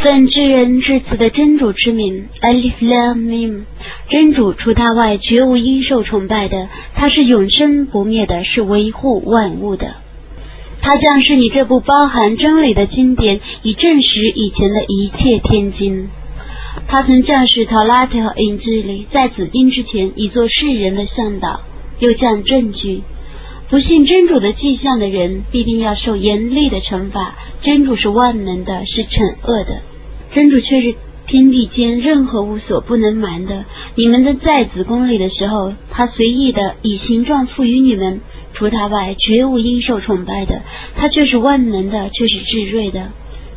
奉至人至此的真主之名，Alif Lam Mim，真主除他外绝无应受崇拜的，他是永生不灭的，是维护万物的。他将是你这部包含真理的经典，以证实以前的一切天经。他曾降世陶拉特和印智里，在此经之前已做世人的向导，又降证据。不信真主的迹象的人，必定要受严厉的惩罚。真主是万能的，是惩恶的。真主却是天地间任何无所不能瞒的。你们的在子宫里的时候，他随意的以形状赋予你们，除他外绝无应受崇拜的。他却是万能的，却是至睿的。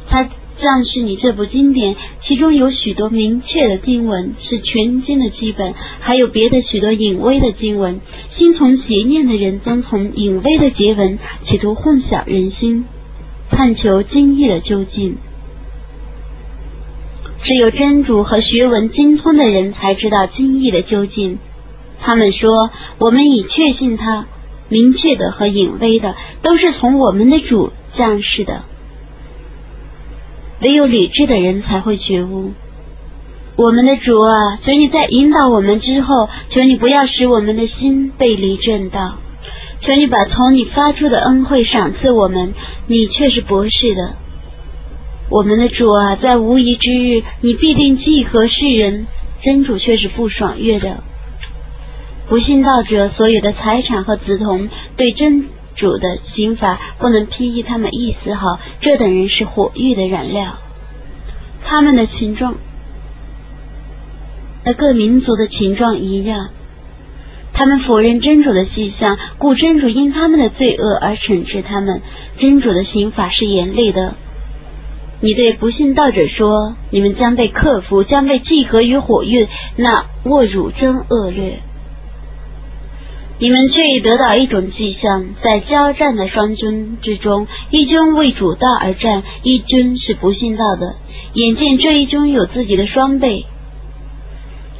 他。像是你这部经典，其中有许多明确的经文，是全经的基本；还有别的许多隐微的经文。心存邪念的人，遵从隐微的结文，企图混淆人心，探求经义的究竟。只有真主和学文精通的人才知道经义的究竟。他们说：“我们已确信他，明确的和隐微的，都是从我们的主降世的。”唯有理智的人才会觉悟。我们的主啊，求你在引导我们之后，求你不要使我们的心背离正道。求你把从你发出的恩惠赏赐我们，你却是博士的。我们的主啊，在无疑之日，你必定济合世人，真主却是不爽悦的。不信道者所有的财产和子童，对真。主的刑罚不能披议他们一丝毫，这等人是火狱的燃料。他们的情状和各民族的情状一样，他们否认真主的迹象，故真主因他们的罪恶而惩治他们。真主的刑法是严厉的。你对不信道者说：“你们将被克服，将被祭合于火狱，那卧辱真恶劣。”你们却已得到一种迹象，在交战的双军之中，一军为主道而战，一军是不信道的。眼见这一军有自己的双倍，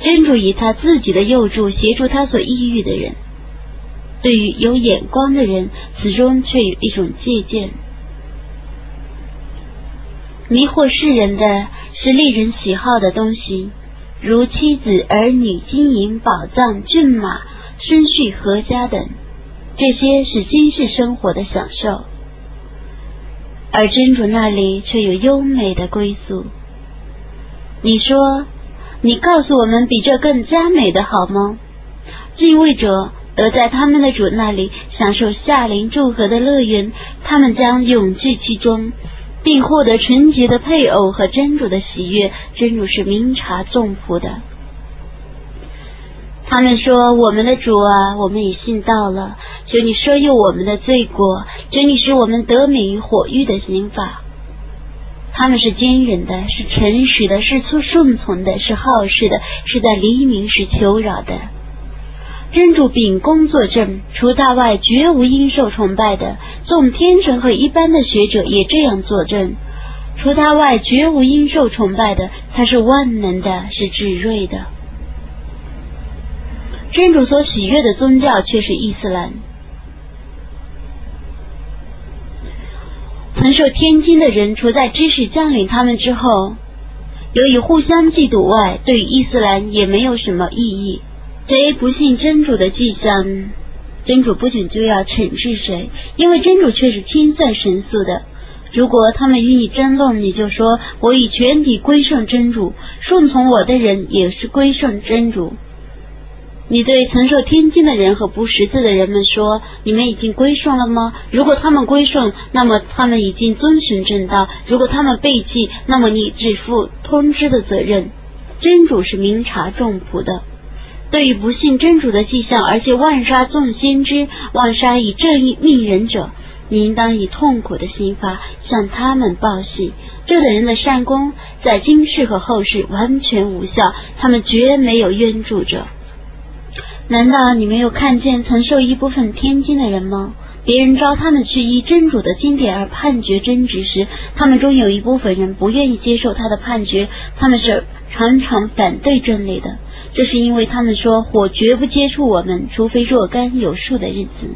真主以他自己的佑助协助他所抑郁的人。对于有眼光的人，此中却有一种借鉴。迷惑世人的是令人喜好的东西，如妻子、儿女、金银、宝藏、骏马。生畜、阖家等，这些是今世生活的享受，而真主那里却有优美的归宿。你说，你告诉我们比这更加美的好吗？敬畏者得在他们的主那里享受夏林祝贺的乐园，他们将永居其中，并获得纯洁的配偶和真主的喜悦。真主是明察众仆的。他们说：“我们的主啊，我们已信道了，求你赦宥我们的罪过，求你使我们得免于火狱的刑罚。”他们是坚忍的，是诚实的，是出顺从的，是好事的，是在黎明时求饶的。真主秉公作证，除他外绝无应受崇拜的。纵天神和一般的学者也这样作证，除他外绝无应受崇拜的。他是万能的，是至睿的。真主所喜悦的宗教却是伊斯兰。曾受天经的人，除在知识降临他们之后，由于互相嫉妒外，对于伊斯兰也没有什么意义。谁不信真主的迹象，真主不仅就要惩治谁，因为真主却是清算神速的。如果他们与你争论，你就说：“我已全体归顺真主，顺从我的人也是归顺真主。”你对曾受天经的人和不识字的人们说：“你们已经归顺了吗？如果他们归顺，那么他们已经遵循正道；如果他们背弃，那么你只负通知的责任。真主是明察众仆的。对于不信真主的迹象，而且万杀众先知、万杀以正义命人者，你应当以痛苦的心法向他们报喜。这等人的善功在今世和后世完全无效，他们绝没有冤助者。”难道你没有看见曾受一部分天经的人吗？别人招他们去依真主的经典而判决真执时，他们中有一部分人不愿意接受他的判决，他们是常常反对真理的。这是因为他们说火绝不接触我们，除非若干有数的日子。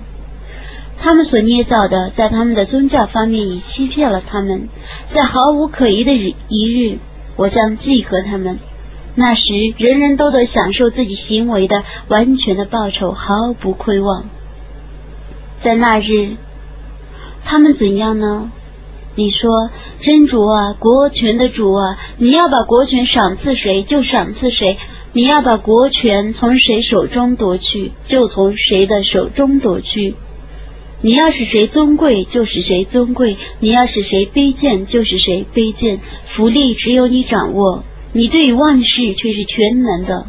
他们所捏造的，在他们的宗教方面已欺骗了他们，在毫无可疑的日一日，我将祭合他们。那时，人人都得享受自己行为的完全的报酬，毫不亏望。在那日，他们怎样呢？你说，真主啊，国权的主啊，你要把国权赏赐谁就赏赐谁，你要把国权从谁手中夺去就从谁的手中夺去。你要使谁尊贵，就使谁尊贵；你要使谁卑贱，就使谁卑贱。福利只有你掌握。你对于万事却是全能的，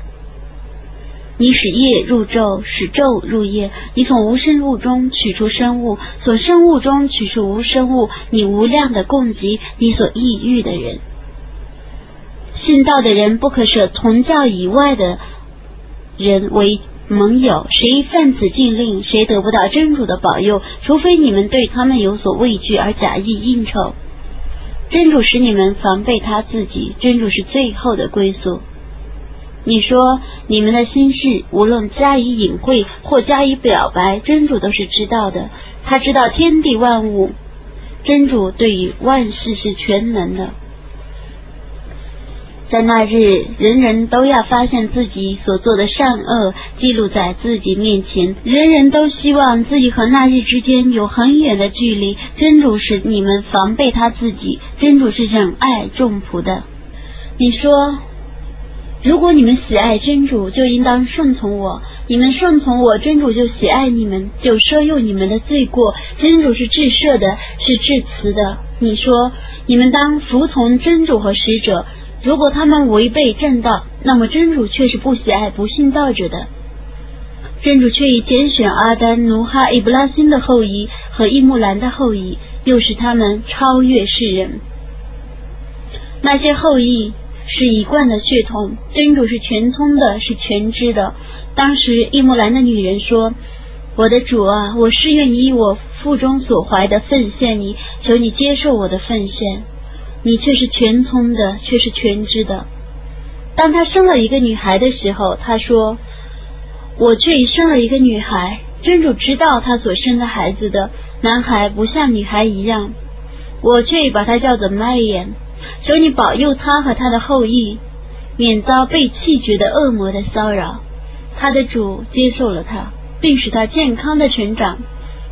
你使夜入昼，使昼入夜。你从无生物中取出生物，从生物中取出无生物。你无量的供给你所抑郁的人，信道的人不可舍从教以外的人为盟友。谁犯此禁令，谁得不到真主的保佑，除非你们对他们有所畏惧而假意应酬。真主使你们防备他自己，真主是最后的归宿。你说你们的心事，无论加以隐晦或加以表白，真主都是知道的。他知道天地万物，真主对于万事是全能的。在那日，人人都要发现自己所做的善恶，记录在自己面前。人人都希望自己和那日之间有很远的距离。真主是你们防备他自己，真主是忍爱众仆的。你说，如果你们喜爱真主，就应当顺从我；你们顺从我，真主就喜爱你们，就赦宥你们的罪过。真主是至赦的，是至慈的。你说，你们当服从真主和使者。如果他们违背正道，那么真主却是不喜爱不信道者的。真主却已拣选阿丹、努哈、伊布拉辛的后裔和伊木兰的后裔，又使他们超越世人。那些后裔是一贯的血统，真主是全聪的，是全知的。当时伊木兰的女人说：“我的主啊，我是愿以我腹中所怀的奉献你，求你接受我的奉献。”你却是全聪的，却是全知的。当他生了一个女孩的时候，他说：“我却已生了一个女孩。”真主知道他所生的孩子的男孩不像女孩一样，我却已把他叫做麦眼。求你保佑他和他的后裔，免遭被弃绝的恶魔的骚扰。他的主接受了他，并使他健康的成长。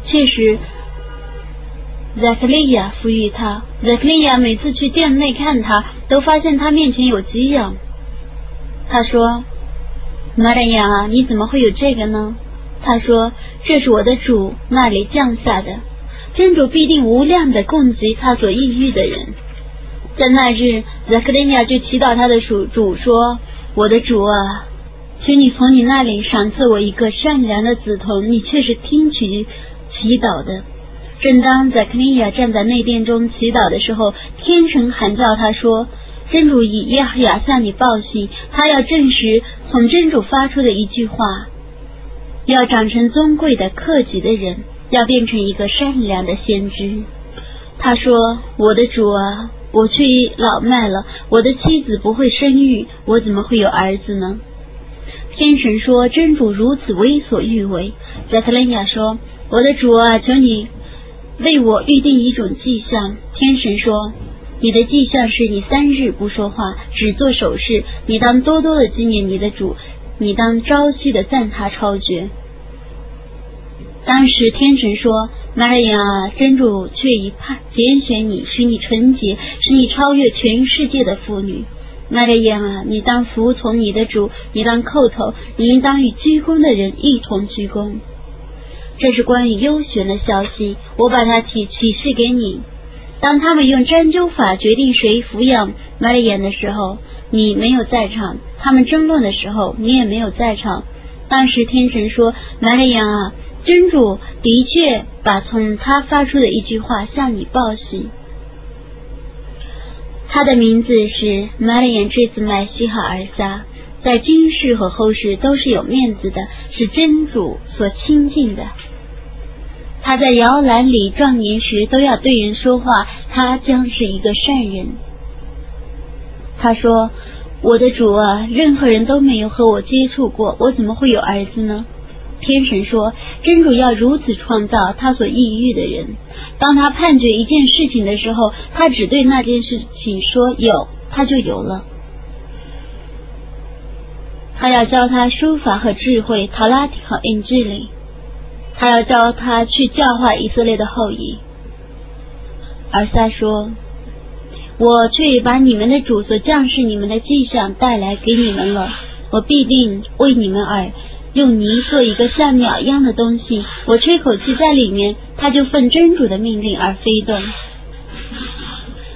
确实。扎克利亚抚育他。扎克利亚每次去店内看他，都发现他面前有给养。他说：“玛利亚，你怎么会有这个呢？”他说：“这是我的主那里降下的，真主必定无量的供给他所抑郁的人。”在那日，扎克利亚就祈祷他的主主说：“我的主啊，请你从你那里赏赐我一个善良的子童，你却是听取祈祷的。”正当在克利亚站在内殿中祈祷的时候，天神喊叫他说：“真主以耶和亚向你报喜，他要证实从真主发出的一句话，要长成尊贵的克己的人，要变成一个善良的先知。”他说：“我的主啊，我却已老迈了，我的妻子不会生育，我怎么会有儿子呢？”天神说：“真主如此为所欲为。”在克利亚说：“我的主啊，求你。”为我预定一种迹象，天神说：“你的迹象是你三日不说话，只做手势。你当多多的纪念你的主，你当朝夕的赞他超绝。”当时天神说：“玛利亚，真主却已派拣选你，使你纯洁，使你超越全世界的妇女。玛利亚，你当服从你的主，你当叩头，你应当与鞠躬的人一同鞠躬。”这是关于优选的消息，我把它启启示给你。当他们用针灸法决定谁抚养玛丽亚的时候，你没有在场；他们争论的时候，你也没有在场。当时天神说：“玛丽亚啊，真主的确把从他发出的一句话向你报喜。他的名字是玛丽亚这次麦西哈尔撒，在今世和后世都是有面子的，是真主所亲近的。”他在摇篮里壮年时都要对人说话，他将是一个善人。他说：“我的主啊，任何人都没有和我接触过，我怎么会有儿子呢？”天神说：“真主要如此创造他所抑郁的人。当他判决一件事情的时候，他只对那件事情说有，他就有了。他要教他书法和智慧，塔拉提和印智力。他要教他去教化以色列的后裔。”而撒说：“我却已把你们的主所降示你们的迹象带来给你们了。我必定为你们而。”用泥做一个像鸟一样的东西，我吹口气在里面，它就奉真主的命令而飞动。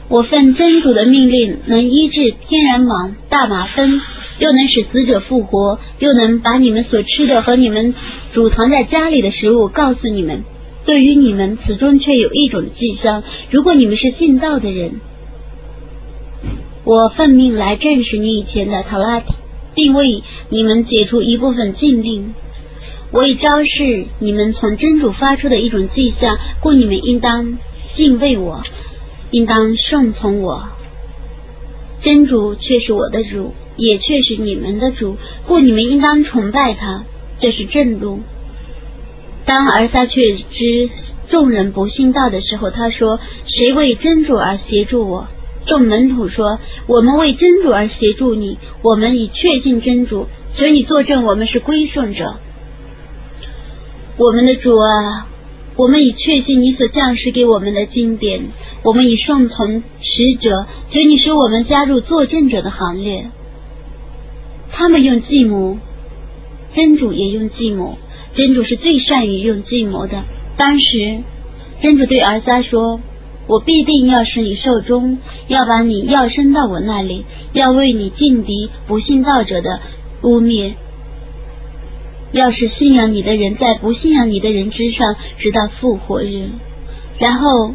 我奉真主的命令，能医治天然盲、大麻风，又能使死者复活，又能把你们所吃的和你们储藏在家里的食物告诉你们。对于你们，此中却有一种迹象：如果你们是信道的人，我奉命来证实你以前的塔拉提。并为你们解除一部分禁令，我已昭示你们从真主发出的一种迹象，故你们应当敬畏我，应当顺从我。真主却是我的主，也却是你们的主，故你们应当崇拜他。这是正路。当尔撒却知众人不信道的时候，他说：“谁为真主而协助我？”众门徒说：“我们为真主而协助你，我们已确信真主，求你作证，我们是归顺者。我们的主啊，我们已确信你所降示给我们的经典，我们已顺从使者，求你使我们加入作证者的行列。他们用计谋，真主也用计谋，真主是最善于用计谋的。当时，真主对儿撒说。”我必定要使你受终，要把你要生到我那里，要为你劲敌不信道者的污蔑。要是信仰你的人在不信仰你的人之上，直到复活日，然后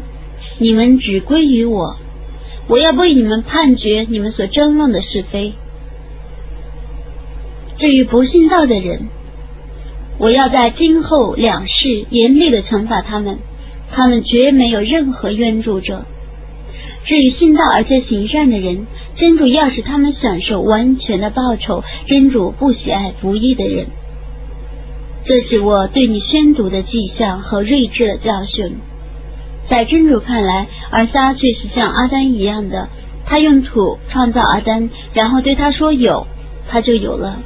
你们只归于我，我要为你们判决你们所争论的是非。至于不信道的人，我要在今后两世严厉的惩罚他们。他们绝没有任何冤助者。至于信道而且行善的人，真主要使他们享受完全的报酬。真主不喜爱不义的人。这是我对你宣读的迹象和睿智的教训。在真主看来，尔撒却是像阿丹一样的，他用土创造阿丹，然后对他说有，他就有了。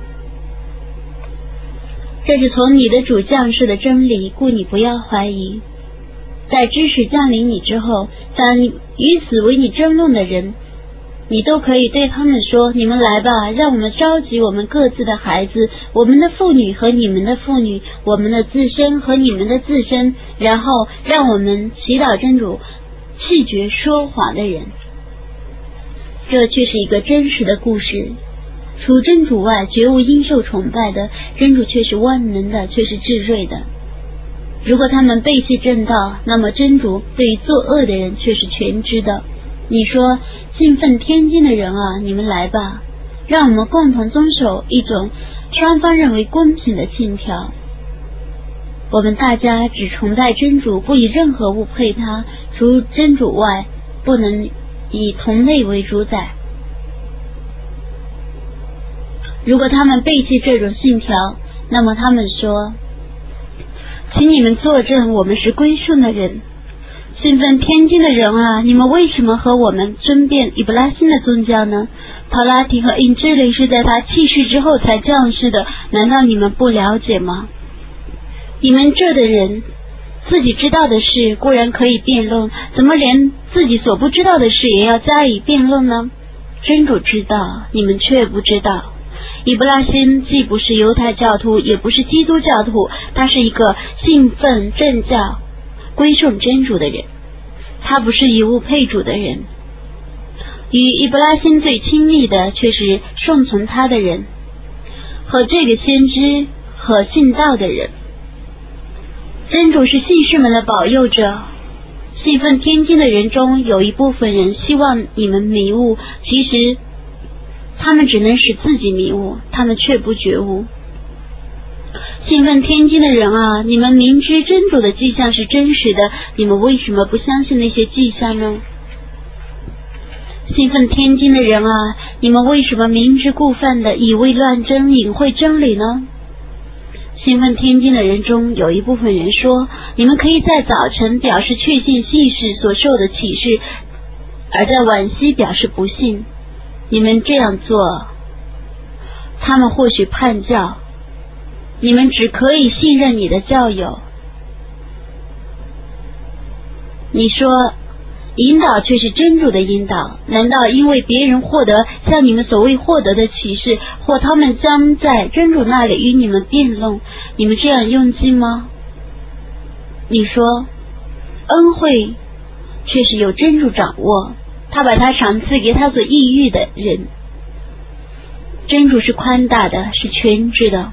这是从你的主降世的真理，故你不要怀疑。在知识降临你之后，当与此为你争论的人，你都可以对他们说：“你们来吧，让我们召集我们各自的孩子，我们的妇女和你们的妇女，我们的自身和你们的自身，然后让我们祈祷真主，弃绝说谎的人。”这却是一个真实的故事。除真主外，绝无应受崇拜的真主，却是万能的，却是至睿的。如果他们背弃正道，那么真主对于作恶的人却是全知的。你说兴奋天经的人啊，你们来吧，让我们共同遵守一种双方认为公平的信条。我们大家只崇拜真主，不以任何物配他，除真主外，不能以同类为主宰。如果他们背弃这种信条，那么他们说。请你们作证，我们是归顺的人，信奉天经的人啊！你们为什么和我们争辩伊布拉辛的宗教呢？塔拉提和印智里是在他去世之后才降世的，难道你们不了解吗？你们这的人自己知道的事固然可以辩论，怎么连自己所不知道的事也要加以辩论呢？真主知道，你们却不知道。伊布拉辛既不是犹太教徒，也不是基督教徒，他是一个信奉正教、归顺真主的人。他不是以物配主的人。与伊布拉辛最亲密的，却是顺从他的人和这个先知和信道的人。真主是信士们的保佑者。信奉天经的人中有一部分人希望你们迷雾，其实。他们只能使自己迷雾，他们却不觉悟。信奉天经的人啊，你们明知真主的迹象是真实的，你们为什么不相信那些迹象呢？信奉天经的人啊，你们为什么明知故犯的以为乱真，隐晦真理呢？兴奋天津的人中有一部分人说：“你们可以在早晨表示确信信士所受的启示，而在晚夕表示不信。你们这样做，他们或许叛教。你们只可以信任你的教友。”你说。引导却是真主的引导，难道因为别人获得像你们所谓获得的启示，或他们将在真主那里与你们辩论，你们这样用心吗？你说，恩惠却是由真主掌握，他把他赏赐给他所抑郁的人。真主是宽大的，是全知的，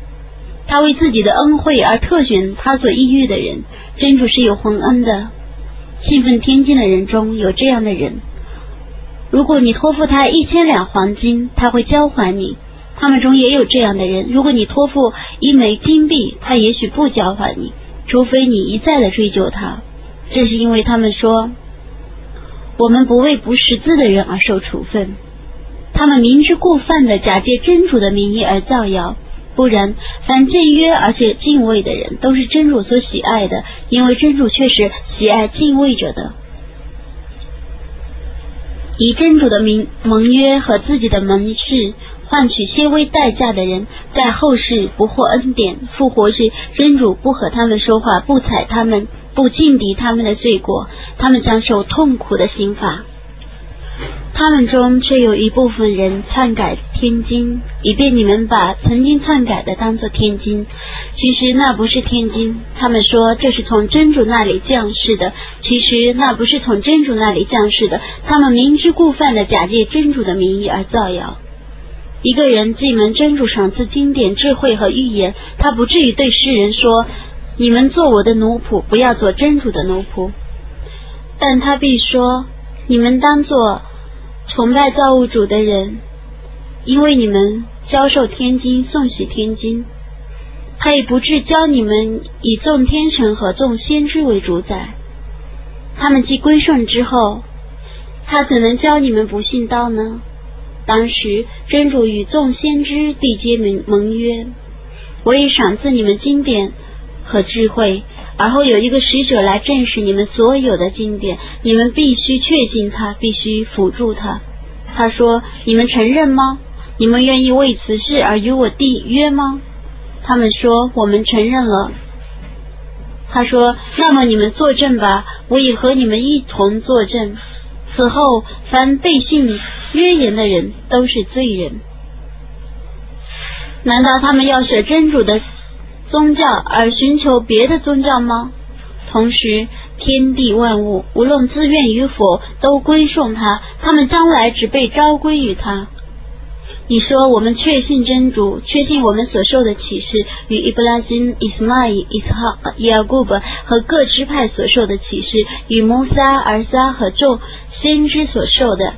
他为自己的恩惠而特选他所抑郁的人。真主是有宏恩的。信奉天经的人中有这样的人，如果你托付他一千两黄金，他会交还你；他们中也有这样的人，如果你托付一枚金币，他也许不交还你，除非你一再的追究他。这是因为他们说，我们不为不识字的人而受处分，他们明知故犯的假借真主的名义而造谣。不然，凡正约而且敬畏的人，都是真主所喜爱的，因为真主却是喜爱敬畏者的。以真主的名盟约和自己的盟誓换取些微代价的人，在后世不获恩典；复活时，真主不和他们说话，不睬他们，不敬敌他们的罪过，他们将受痛苦的刑罚。他们中却有一部分人篡改天经，以便你们把曾经篡改的当作天经。其实那不是天经。他们说这是从真主那里降世的，其实那不是从真主那里降世的。他们明知故犯的，假借真主的名义而造谣。一个人既能真主赏赐经典、智慧和预言，他不至于对世人说：“你们做我的奴仆，不要做真主的奴仆。”但他必说：“你们当做。”崇拜造物主的人，因为你们教授天经、诵习天经，他也不至教你们以众天神和众先知为主宰。他们既归顺之后，他怎能教你们不信道呢？当时真主与众先知缔结盟盟约，我已赏赐你们经典和智慧。而后有一个使者来证实你们所有的经典，你们必须确信他，必须辅助他。他说：“你们承认吗？你们愿意为此事而与我缔约吗？”他们说：“我们承认了。”他说：“那么你们作证吧，我已和你们一同作证。此后，凡背信约言的人都是罪人。难道他们要舍真主的？”宗教而寻求别的宗教吗？同时，天地万物无论自愿与否，都归顺他。他们将来只被召归于他。你说我们确信真主，确信我们所受的启示与伊布拉金、伊斯玛仪、伊斯哈、伊亚古布和各支派所受的启示与摩萨、尔撒和众先知所受的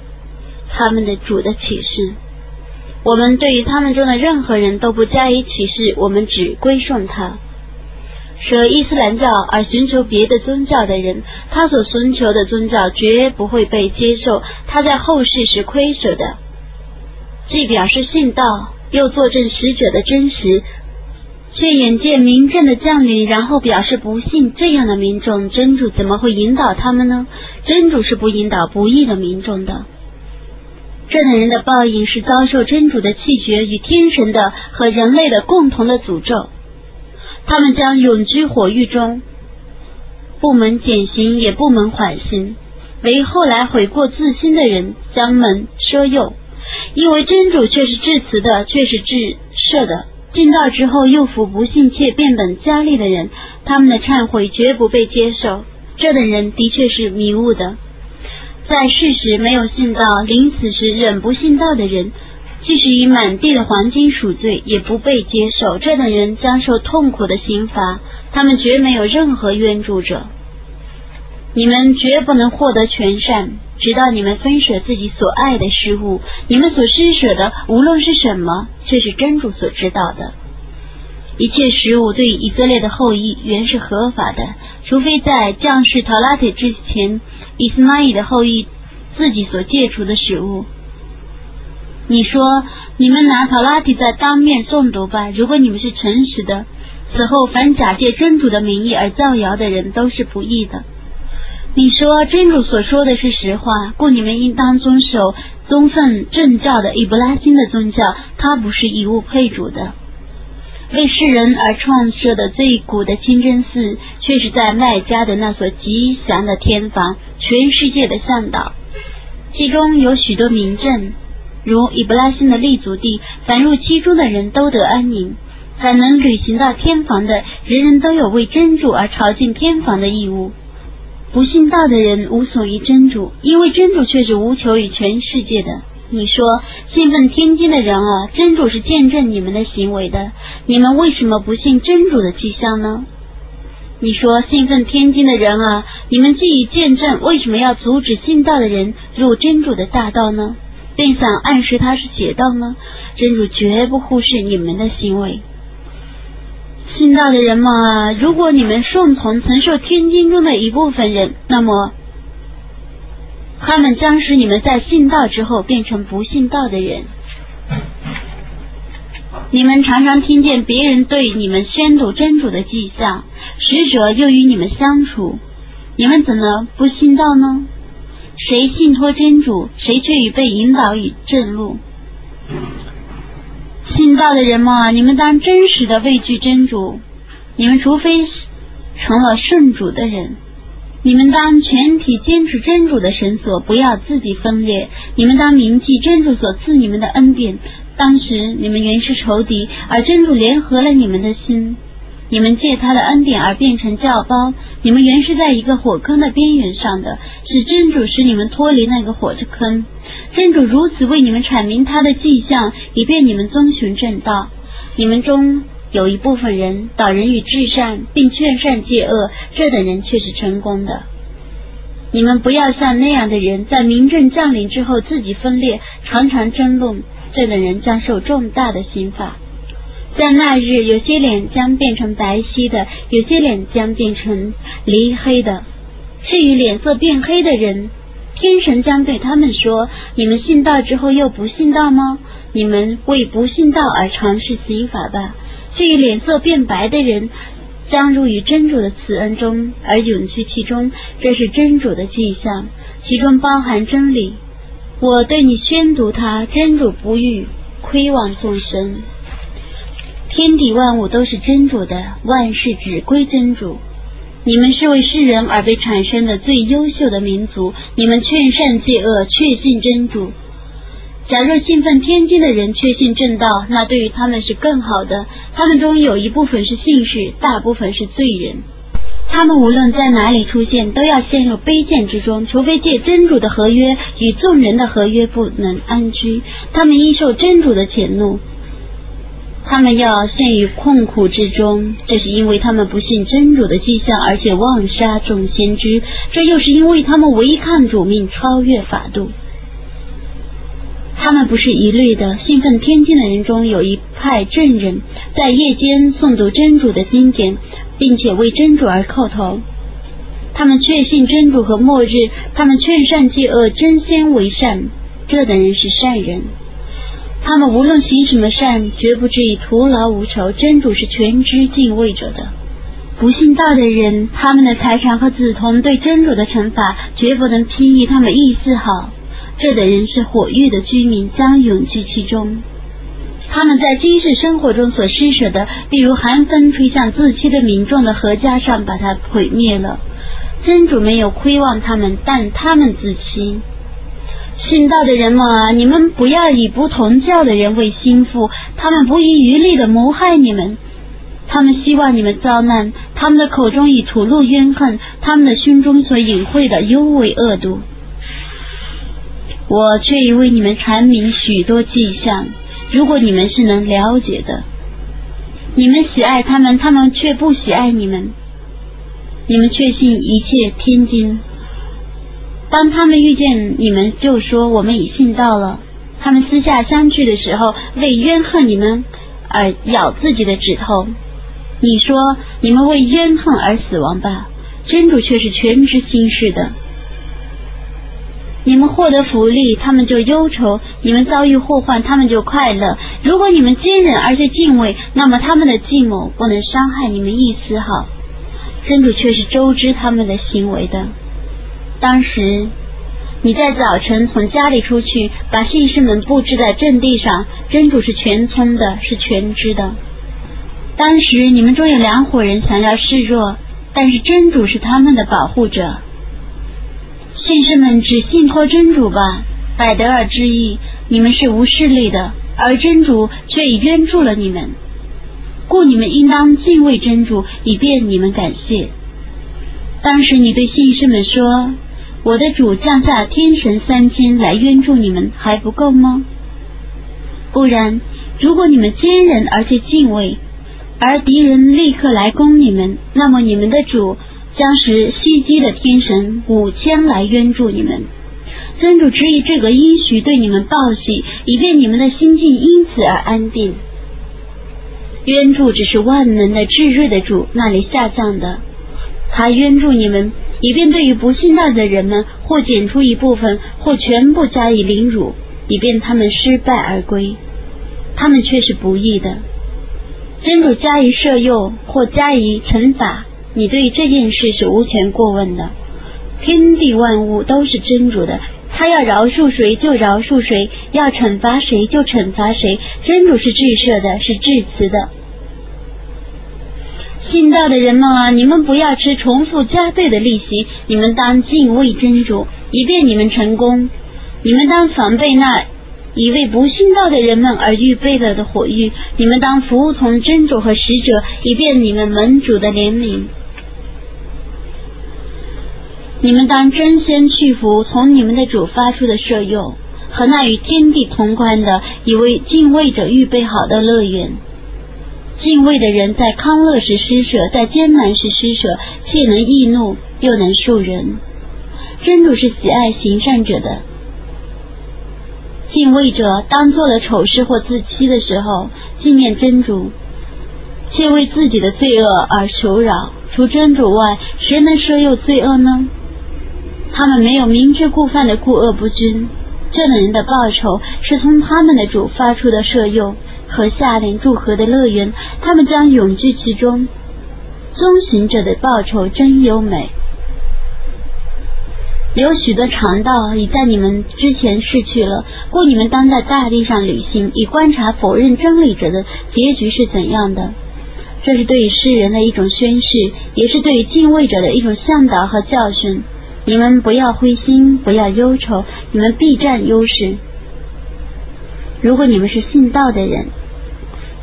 他们的主的启示。我们对于他们中的任何人都不加以启示，我们只归顺他。舍伊斯兰教而寻求别的宗教的人，他所寻求的宗教绝不会被接受，他在后世是亏舍的。既表示信道，又作证使者的真实，却眼见明正的降临，然后表示不信，这样的民众，真主怎么会引导他们呢？真主是不引导不义的民众的。这等人的报应是遭受真主的气绝与天神的和人类的共同的诅咒，他们将永居火狱中，不门减刑也不门缓刑，为后来悔过自新的人将门赦宥，因为真主却是至慈的，却是至赦的。进道之后又服不信且变本加厉的人，他们的忏悔绝不被接受。这等人的确是迷雾的。在世时没有信道，临死时仍不信道的人，即使以满地的黄金赎罪，也不被接受。这等人将受痛苦的刑罚，他们绝没有任何援助者。你们绝不能获得全善，直到你们分舍自己所爱的事物。你们所施舍的，无论是什么，却是真主所知道的。一切食物对以色列的后裔原是合法的，除非在降世陶拉铁之前。伊斯玛仪的后裔自己所戒除的食物，你说你们拿陶拉提在当面诵读吧。如果你们是诚实的，此后，凡假借真主的名义而造谣的人，都是不义的。你说真主所说的是实话，故你们应当遵守宗奉正教的伊布拉辛的宗教，它不是以物配主的。为世人而创设的最古的清真寺，却是在麦加的那所吉祥的天房，全世界的向导。其中有许多名镇，如伊布拉辛的立足地，凡入其中的人都得安宁。凡能旅行到天房的，人人都有为真主而朝觐天房的义务。不信道的人无所于真主，因为真主却是无求于全世界的。你说信奉天经的人啊，真主是见证你们的行为的，你们为什么不信真主的迹象呢？你说信奉天经的人啊，你们既已见证，为什么要阻止信道的人入真主的大道呢？并想暗示他是邪道呢？真主绝不忽视你们的行为。信道的人们啊，如果你们顺从曾受天经中的一部分人，那么他们将使你们在信道之后变成不信道的人。你们常常听见别人对你们宣读真主的迹象，使者又与你们相处，你们怎能不信道呢？谁信托真主，谁却已被引导与正路。信道的人们啊，你们当真实的畏惧真主。你们除非成了圣主的人，你们当全体坚持真主的绳索，不要自己分裂。你们当铭记真主所赐你们的恩典。当时你们原是仇敌，而真主联合了你们的心。你们借他的恩典而变成教包，你们原是在一个火坑的边缘上的，是真主使你们脱离那个火之坑。真主如此为你们阐明他的迹象，以便你们遵循正道。你们中有一部分人导人与至善，并劝善戒恶，这等人却是成功的。你们不要像那样的人，在民政降临之后自己分裂，常常争论，这等人将受重大的刑罚。在那日，有些脸将变成白皙的，有些脸将变成离黑的。至于脸色变黑的人，天神将对他们说：“你们信道之后又不信道吗？你们为不信道而尝试刑法吧。”至于脸色变白的人，将入于真主的慈恩中而永居其中，这是真主的迹象，其中包含真理。我对你宣读它，真主不欲亏望众生。天地万物都是真主的，万事只归真主。你们是为世人而被产生的最优秀的民族，你们劝善戒恶，确信真主。假若信奉天经的人确信正道，那对于他们是更好的。他们中有一部分是信士，大部分是罪人。他们无论在哪里出现，都要陷入卑贱之中，除非借真主的合约与众人的合约，不能安居。他们应受真主的谴怒。他们要陷于困苦之中，这是因为他们不信真主的迹象，而且妄杀众先知；这又是因为他们违抗主命，超越法度。他们不是一律的。信奉天经的人中有一派证人，在夜间诵读真主的经典，并且为真主而叩头。他们确信真主和末日，他们劝善戒恶，争先为善。这等人是善人。他们无论行什么善，绝不至于徒劳无酬。真主是全知敬畏者的。不信道的人，他们的财产和子童对真主的惩罚，绝不能轻易他们意思好。这等人是火域的居民，将永居其中。他们在今世生活中所施舍的，比如寒风吹向自欺的民众的阖家上，把它毁灭了。真主没有亏望他们，但他们自欺。信道的人们啊，你们不要以不同教的人为心腹，他们不遗余力的谋害你们，他们希望你们遭难，他们的口中已吐露怨恨，他们的心中所隐晦的尤为恶毒。我却已为你们阐明许多迹象，如果你们是能了解的，你们喜爱他们，他们却不喜爱你们，你们确信一切天经。当他们遇见你们，就说我们已信道了。他们私下相聚的时候，为怨恨你们而咬自己的指头。你说你们为怨恨而死亡吧，真主却是全知心事的。你们获得福利，他们就忧愁；你们遭遇祸患，他们就快乐。如果你们坚忍而且敬畏，那么他们的计谋不能伤害你们一丝毫。真主却是周知他们的行为的。当时你在早晨从家里出去，把信士们布置在阵地上，真主是全村的，是全知的。当时你们中有两伙人想要示弱，但是真主是他们的保护者。信士们只信托真主吧，百德尔之意，你们是无势力的，而真主却已援助了你们，故你们应当敬畏真主，以便你们感谢。当时你对信士们说：“我的主降下天神三千来援助你们，还不够吗？不然，如果你们坚忍而且敬畏，而敌人立刻来攻你们，那么你们的主。”将使袭击的天神五千来援助你们，尊主之意这个应许对你们报喜，以便你们的心境因此而安定。援助只是万能的至睿的主那里下降的，他援助你们，以便对于不信道的人们，或减出一部分，或全部加以凌辱，以便他们失败而归。他们却是不义的，真主加以赦诱，或加以惩罚。你对这件事是无权过问的，天地万物都是真主的，他要饶恕谁就饶恕谁，要惩罚谁就惩罚谁。真主是至赦的，是至慈的。信道的人们啊，你们不要吃重复加倍的利息，你们当敬畏真主，以便你们成功。你们当防备那以为不信道的人们而预备了的火狱，你们当服从真主和使者，以便你们门主的怜悯。你们当争先去服从你们的主发出的舍诱，和那与天地同宽的，以为敬畏者预备好的乐园。敬畏的人在康乐时施舍，在艰难时施舍，既能易怒，又能恕人。真主是喜爱行善者的。敬畏者当做了丑事或自欺的时候，纪念真主，却为自己的罪恶而求饶。除真主外，谁能赦诱罪恶呢？他们没有明知故犯的故恶不均，这等人的报酬是从他们的主发出的赦诱和下令祝贺的乐园，他们将永居其中。遵行者的报酬真优美。有许多肠道已在你们之前逝去了，故你们当在大地上旅行，以观察否认真理者的结局是怎样的。这是对于世人的一种宣誓，也是对于敬畏者的一种向导和教训。你们不要灰心，不要忧愁，你们必占优势。如果你们是信道的人，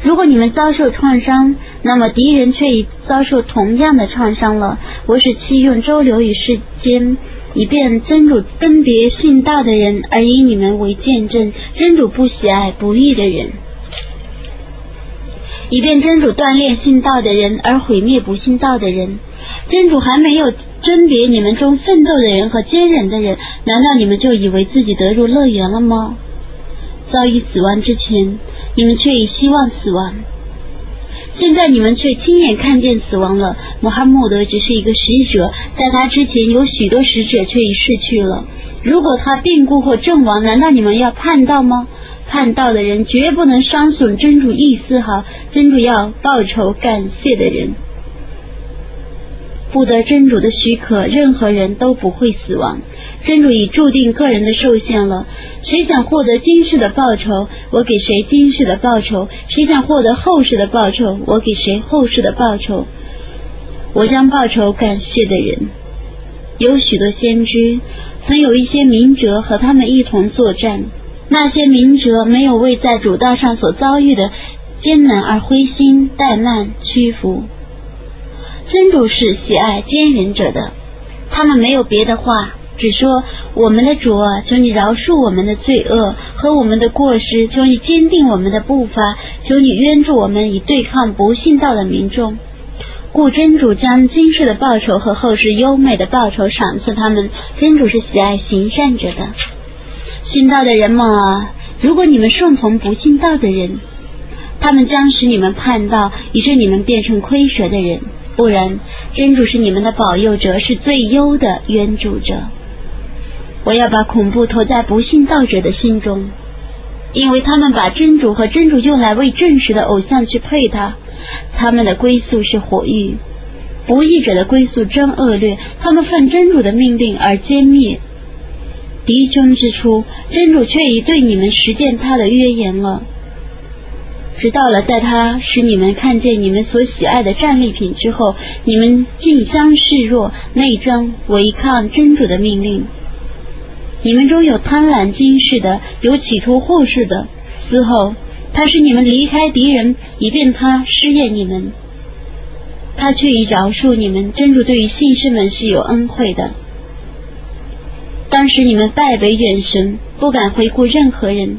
如果你们遭受创伤，那么敌人却已遭受同样的创伤了。我是弃用周流于世间，以便真主分别信道的人，而以你们为见证。真主不喜爱不义的人，以便真主锻炼信道的人，而毁灭不信道的人。真主还没有甄别你们中奋斗的人和坚忍的人，难道你们就以为自己得入乐园了吗？遭遇死亡之前，你们却已希望死亡；现在你们却亲眼看见死亡了。穆罕默德只是一个使者，在他之前有许多使者却已逝去了。如果他病故或阵亡，难道你们要叛道吗？叛道的人绝不能伤损真主一丝毫，真主要报仇感谢的人。不得真主的许可，任何人都不会死亡。真主已注定个人的寿限了。谁想获得今世的报酬，我给谁今世的报酬；谁想获得后世的报酬，我给谁后世的报酬。我将报酬感谢的人。有许多先知，曾有一些明哲和他们一同作战。那些明哲没有为在主道上所遭遇的艰难而灰心怠慢屈服。真主是喜爱坚忍者的，他们没有别的话，只说我们的主啊，求你饶恕我们的罪恶和我们的过失，求你坚定我们的步伐，求你援助我们以对抗不信道的民众。故真主将今世的报酬和后世优美的报酬赏赐他们。真主是喜爱行善者的，信道的人们啊，如果你们顺从不信道的人，他们将使你们叛道，以致你们变成亏折的人。不然，真主是你们的保佑者，是最优的援助者。我要把恐怖投在不信道者的心中，因为他们把真主和真主用来为证实的偶像去配他，他们的归宿是火狱。不义者的归宿真恶劣，他们犯真主的命令而歼灭敌军之初，真主却已对你们实践他的约言了。直到了在他使你们看见你们所喜爱的战利品之后，你们竞相示弱，内争违抗真主的命令。你们中有贪婪惊世的，有企图护士的。此后，他使你们离开敌人，以便他试验你们。他却已饶恕你们。真主对于信士们是有恩惠的。当时你们败北远神，不敢回顾任何人。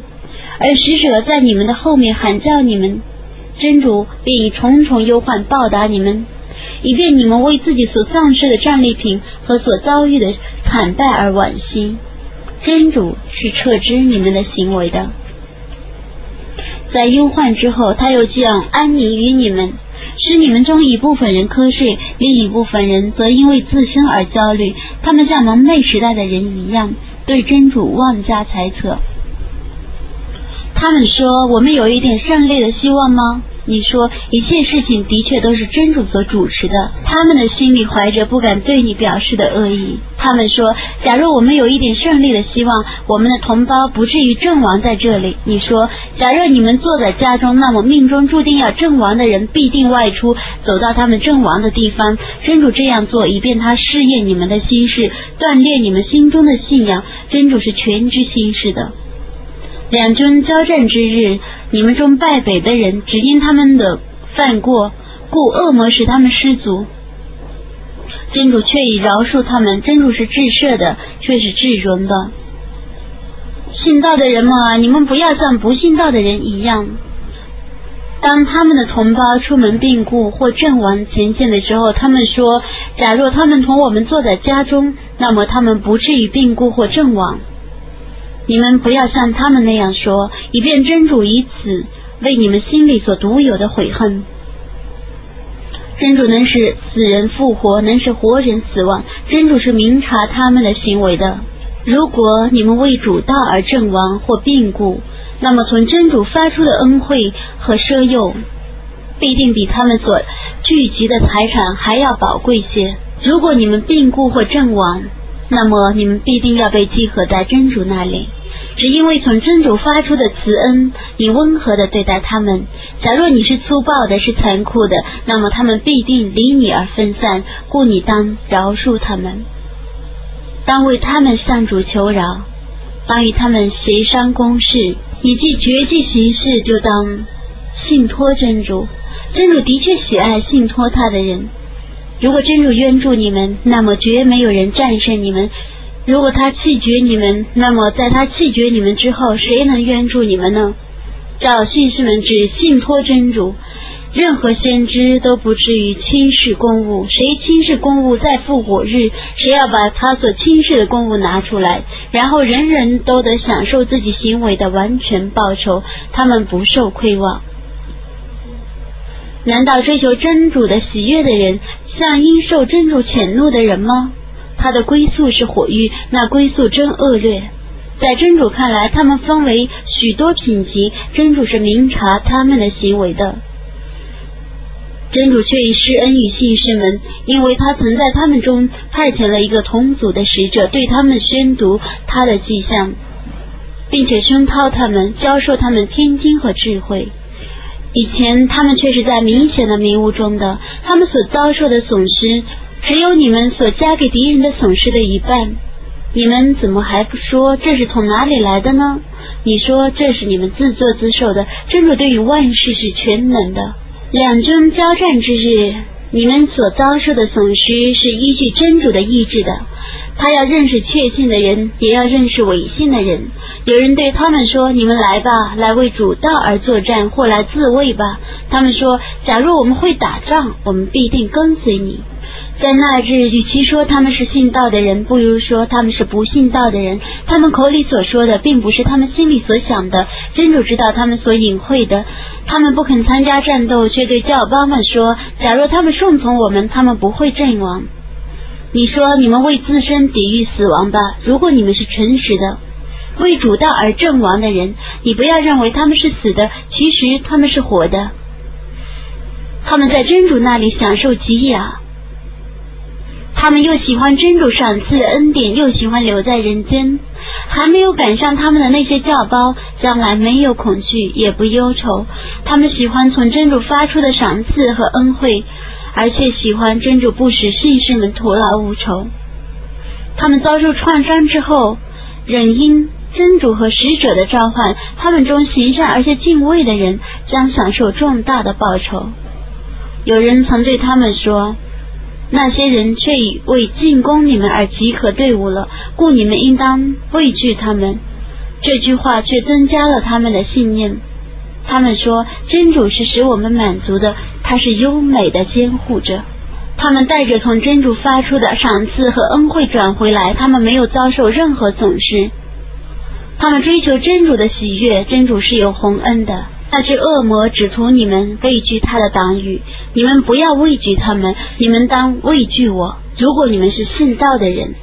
而使者在你们的后面喊叫你们，真主便以重重忧患报答你们，以便你们为自己所丧失的战利品和所遭遇的惨败而惋惜。真主是撤知你们的行为的。在忧患之后，他又将安宁于你们，使你们中一部分人瞌睡，另一部分人则因为自身而焦虑。他们像蒙昧时代的人一样，对真主妄加猜测。他们说：“我们有一点胜利的希望吗？”你说：“一切事情的确都是真主所主持的。”他们的心里怀着不敢对你表示的恶意。他们说：“假如我们有一点胜利的希望，我们的同胞不至于阵亡在这里。”你说：“假若你们坐在家中，那么命中注定要阵亡的人必定外出，走到他们阵亡的地方。真主这样做，以便他试验你们的心事，锻炼你们心中的信仰。真主是全知心事的。”两军交战之日，你们中败北的人，只因他们的犯过，故恶魔使他们失足。真主却已饶恕他们，真主是至赦的，却是至荣的。信道的人们，你们不要像不信道的人一样。当他们的同胞出门病故或阵亡前线的时候，他们说：假若他们同我们坐在家中，那么他们不至于病故或阵亡。你们不要像他们那样说，以便真主以此为你们心里所独有的悔恨。真主能使死人复活，能使活人死亡。真主是明察他们的行为的。如果你们为主道而阵亡或病故，那么从真主发出的恩惠和奢诱，必定比他们所聚集的财产还要宝贵些。如果你们病故或阵亡，那么你们必定要被集合在真主那里。只因为从真主发出的慈恩，以温和的对待他们。假若你是粗暴的，是残酷的，那么他们必定离你而分散。故你当饶恕他们，当为他们向主求饶，当与他们协商公事。你既绝迹行事，就当信托真主。真主的确喜爱信托他的人。如果真主援助你们，那么绝没有人战胜你们。如果他弃绝你们，那么在他弃绝你们之后，谁能援助你们呢？叫信士们只信托真主，任何先知都不至于轻视公务。谁轻视公务，在复活日，谁要把他所轻视的公务拿出来，然后人人都得享受自己行为的完全报酬，他们不受亏望。难道追求真主的喜悦的人，像因受真主谴怒的人吗？他的归宿是火狱，那归宿真恶劣。在真主看来，他们分为许多品级，真主是明察他们的行为的。真主却以施恩于信士们，因为他曾在他们中派遣了一个同族的使者，对他们宣读他的迹象，并且熏陶他们，教授他们天经和智慧。以前他们却是在明显的迷雾中的，他们所遭受的损失。只有你们所加给敌人的损失的一半，你们怎么还不说这是从哪里来的呢？你说这是你们自作自受的。真主对于万事是全能的。两军交战之日，你们所遭受的损失是依据真主的意志的。他要认识确信的人，也要认识违信的人。有人对他们说：“你们来吧，来为主道而作战，或来自卫吧。”他们说：“假如我们会打仗，我们必定跟随你。”在那日，与其说他们是信道的人，不如说他们是不信道的人。他们口里所说的，并不是他们心里所想的。真主知道他们所隐晦的。他们不肯参加战斗，却对教邦们说：“假若他们顺从我们，他们不会阵亡。”你说你们为自身抵御死亡吧。如果你们是诚实的，为主道而阵亡的人，你不要认为他们是死的，其实他们是活的。他们在真主那里享受吉雅，他们又喜欢真主赏赐的恩典，又喜欢留在人间，还没有赶上他们的那些教包，将来没有恐惧，也不忧愁。他们喜欢从真主发出的赏赐和恩惠。而且喜欢真主不使信士们徒劳无酬。他们遭受创伤之后，仍因真主和使者的召唤，他们中行善而且敬畏的人将享受重大的报酬。有人曾对他们说：“那些人却已为进攻你们而集合队伍了，故你们应当畏惧他们。”这句话却增加了他们的信念。他们说，真主是使我们满足的，他是优美的监护者。他们带着从真主发出的赏赐和恩惠转回来，他们没有遭受任何损失。他们追求真主的喜悦，真主是有洪恩的。那只恶魔只图你们畏惧他的党羽，你们不要畏惧他们，你们当畏惧我。如果你们是信道的人，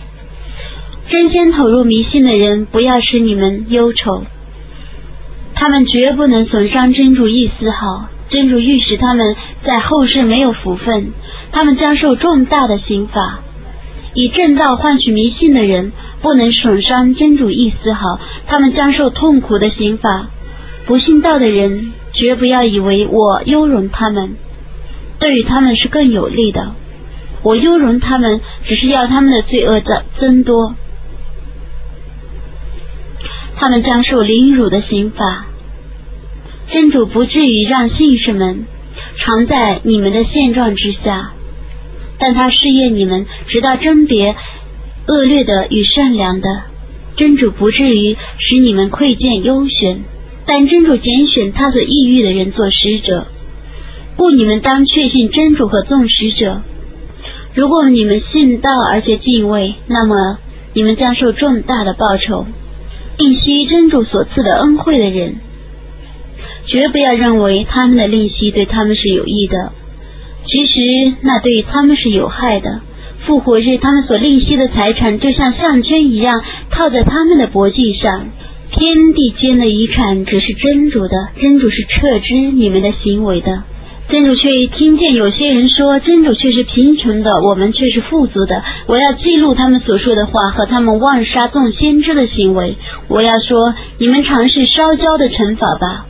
真心投入迷信的人，不要使你们忧愁。他们绝不能损伤真主一丝毫，真主欲使他们在后世没有福分，他们将受重大的刑罚。以正道换取迷信的人，不能损伤真主一丝毫，他们将受痛苦的刑罚。不信道的人，绝不要以为我优容他们，对于他们是更有利的。我优容他们，只是要他们的罪恶增增多。他们将受凌辱的刑罚，真主不至于让信士们常在你们的现状之下，但他试验你们，直到甄别恶劣的与善良的。真主不至于使你们窥见优选，但真主拣选他所抑郁的人做使者，故你们当确信真主和众使者。如果你们信道而且敬畏，那么你们将受重大的报酬。吝惜真主所赐的恩惠的人，绝不要认为他们的吝惜对他们是有益的，其实那对他们是有害的。复活日，他们所吝惜的财产就像项圈一样套在他们的脖颈上。天地间的遗产只是真主的，真主是撤之你们的行为的。真主却听见有些人说，真主却是贫穷的，我们却是富足的。我要记录他们所说的话和他们妄杀众先知的行为。我要说，你们尝试烧焦的惩罚吧，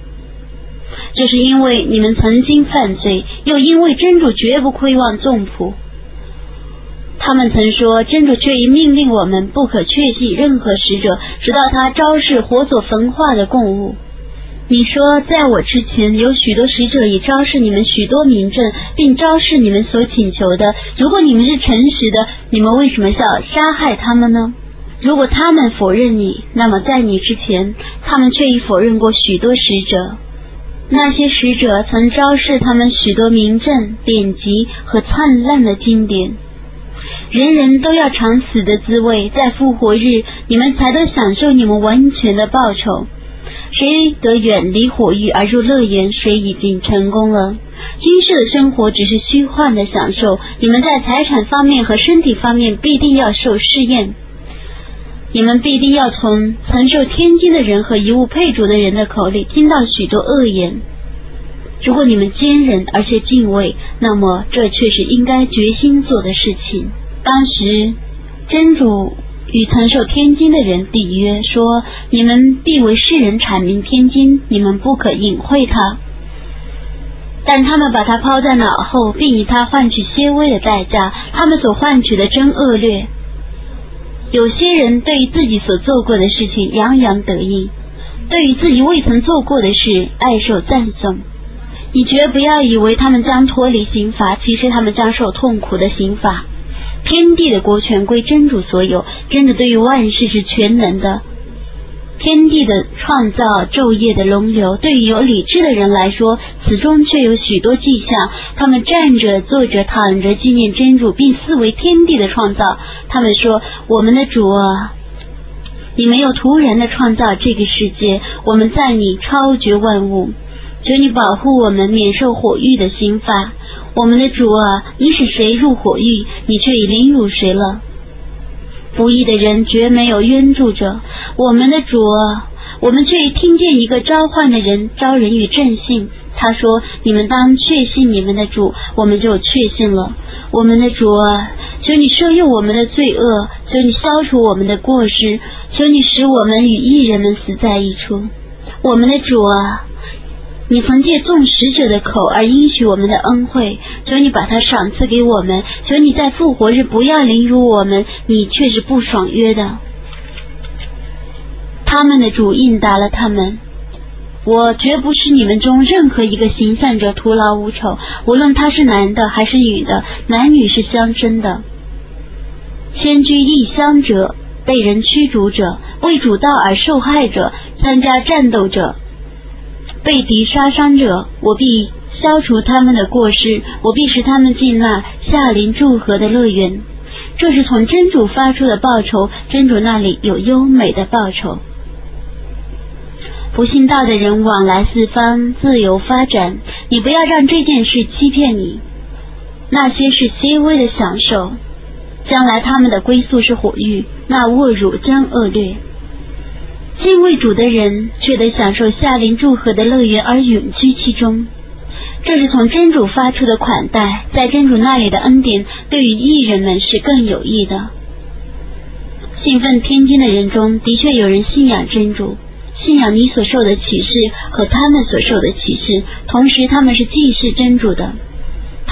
这是因为你们曾经犯罪，又因为真主绝不亏望众仆。他们曾说，真主却已命令我们不可确信任何使者，直到他昭示火所焚化的供物。你说，在我之前有许多使者已昭示你们许多名证，并昭示你们所请求的。如果你们是诚实的，你们为什么要杀害他们呢？如果他们否认你，那么在你之前，他们却已否认过许多使者。那些使者曾昭示他们许多名证、典籍和灿烂的经典。人人都要尝死的滋味，在复活日，你们才得享受你们完全的报酬。谁得远离火狱而入乐园，谁已经成功了。今世的生活只是虚幻的享受，你们在财产方面和身体方面必定要受试验。你们必定要从曾受天经的人和遗物配主的人的口里听到许多恶言。如果你们坚忍而且敬畏，那么这却是应该决心做的事情。当时真主。与曾受天经的人缔约，说：“你们必为世人阐明天经，你们不可隐晦它。”但他们把它抛在脑后，并以它换取些微的代价，他们所换取的真恶劣。有些人对于自己所做过的事情洋洋得意，对于自己未曾做过的事爱受赞颂。你绝不要以为他们将脱离刑罚，其实他们将受痛苦的刑罚。天地的国权归真主所有，真主对于万事是全能的。天地的创造，昼夜的轮流，对于有理智的人来说，此中却有许多迹象。他们站着、坐着、躺着，纪念真主，并思维天地的创造。他们说：“我们的主啊，你没有突然的创造这个世界，我们在你超绝万物，求你保护我们免受火狱的刑罚。”我们的主啊，你使谁入火狱，你却已凌辱谁了。不义的人绝没有冤助者，我们的主啊，我们却听见一个召唤的人招人与正信。他说：“你们当确信你们的主，我们就确信了。我们的主啊，求你赦宥我们的罪恶，求你消除我们的过失，求你使我们与异人们死在一处。我们的主啊，你曾借众使者的口而应许我们的恩惠，求你把它赏赐给我们。求你在复活日不要凌辱我们，你却是不爽约的。”他们的主应答了他们。我绝不是你们中任何一个行善者徒劳无酬，无论他是男的还是女的，男女是相生的。迁居异乡者，被人驱逐者，为主道而受害者，参加战斗者，被敌杀伤者，我必消除他们的过失，我必使他们进那夏林祝河的乐园。这是从真主发出的报酬，真主那里有优美的报酬。不信道的人往来四方，自由发展。你不要让这件事欺骗你。那些是些微的享受，将来他们的归宿是火狱，那侮辱将恶劣。敬畏主的人却得享受夏林祝贺的乐园而永居其中。这是从真主发出的款待，在真主那里的恩典，对于艺人们是更有益的。信奉天经的人中，的确有人信仰真主。信仰你所受的启示和他们所受的启示，同时他们是祭祀真主的，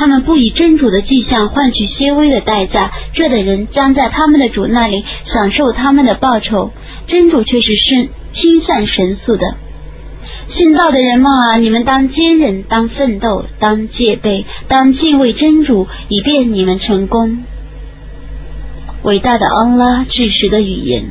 他们不以真主的迹象换取些微的代价，这等人将在他们的主那里享受他们的报酬，真主却是深心善神速的。信道的人们啊，你们当坚忍，当奋斗，当戒备，当敬畏真主，以便你们成功。伟大的安拉至实的语言。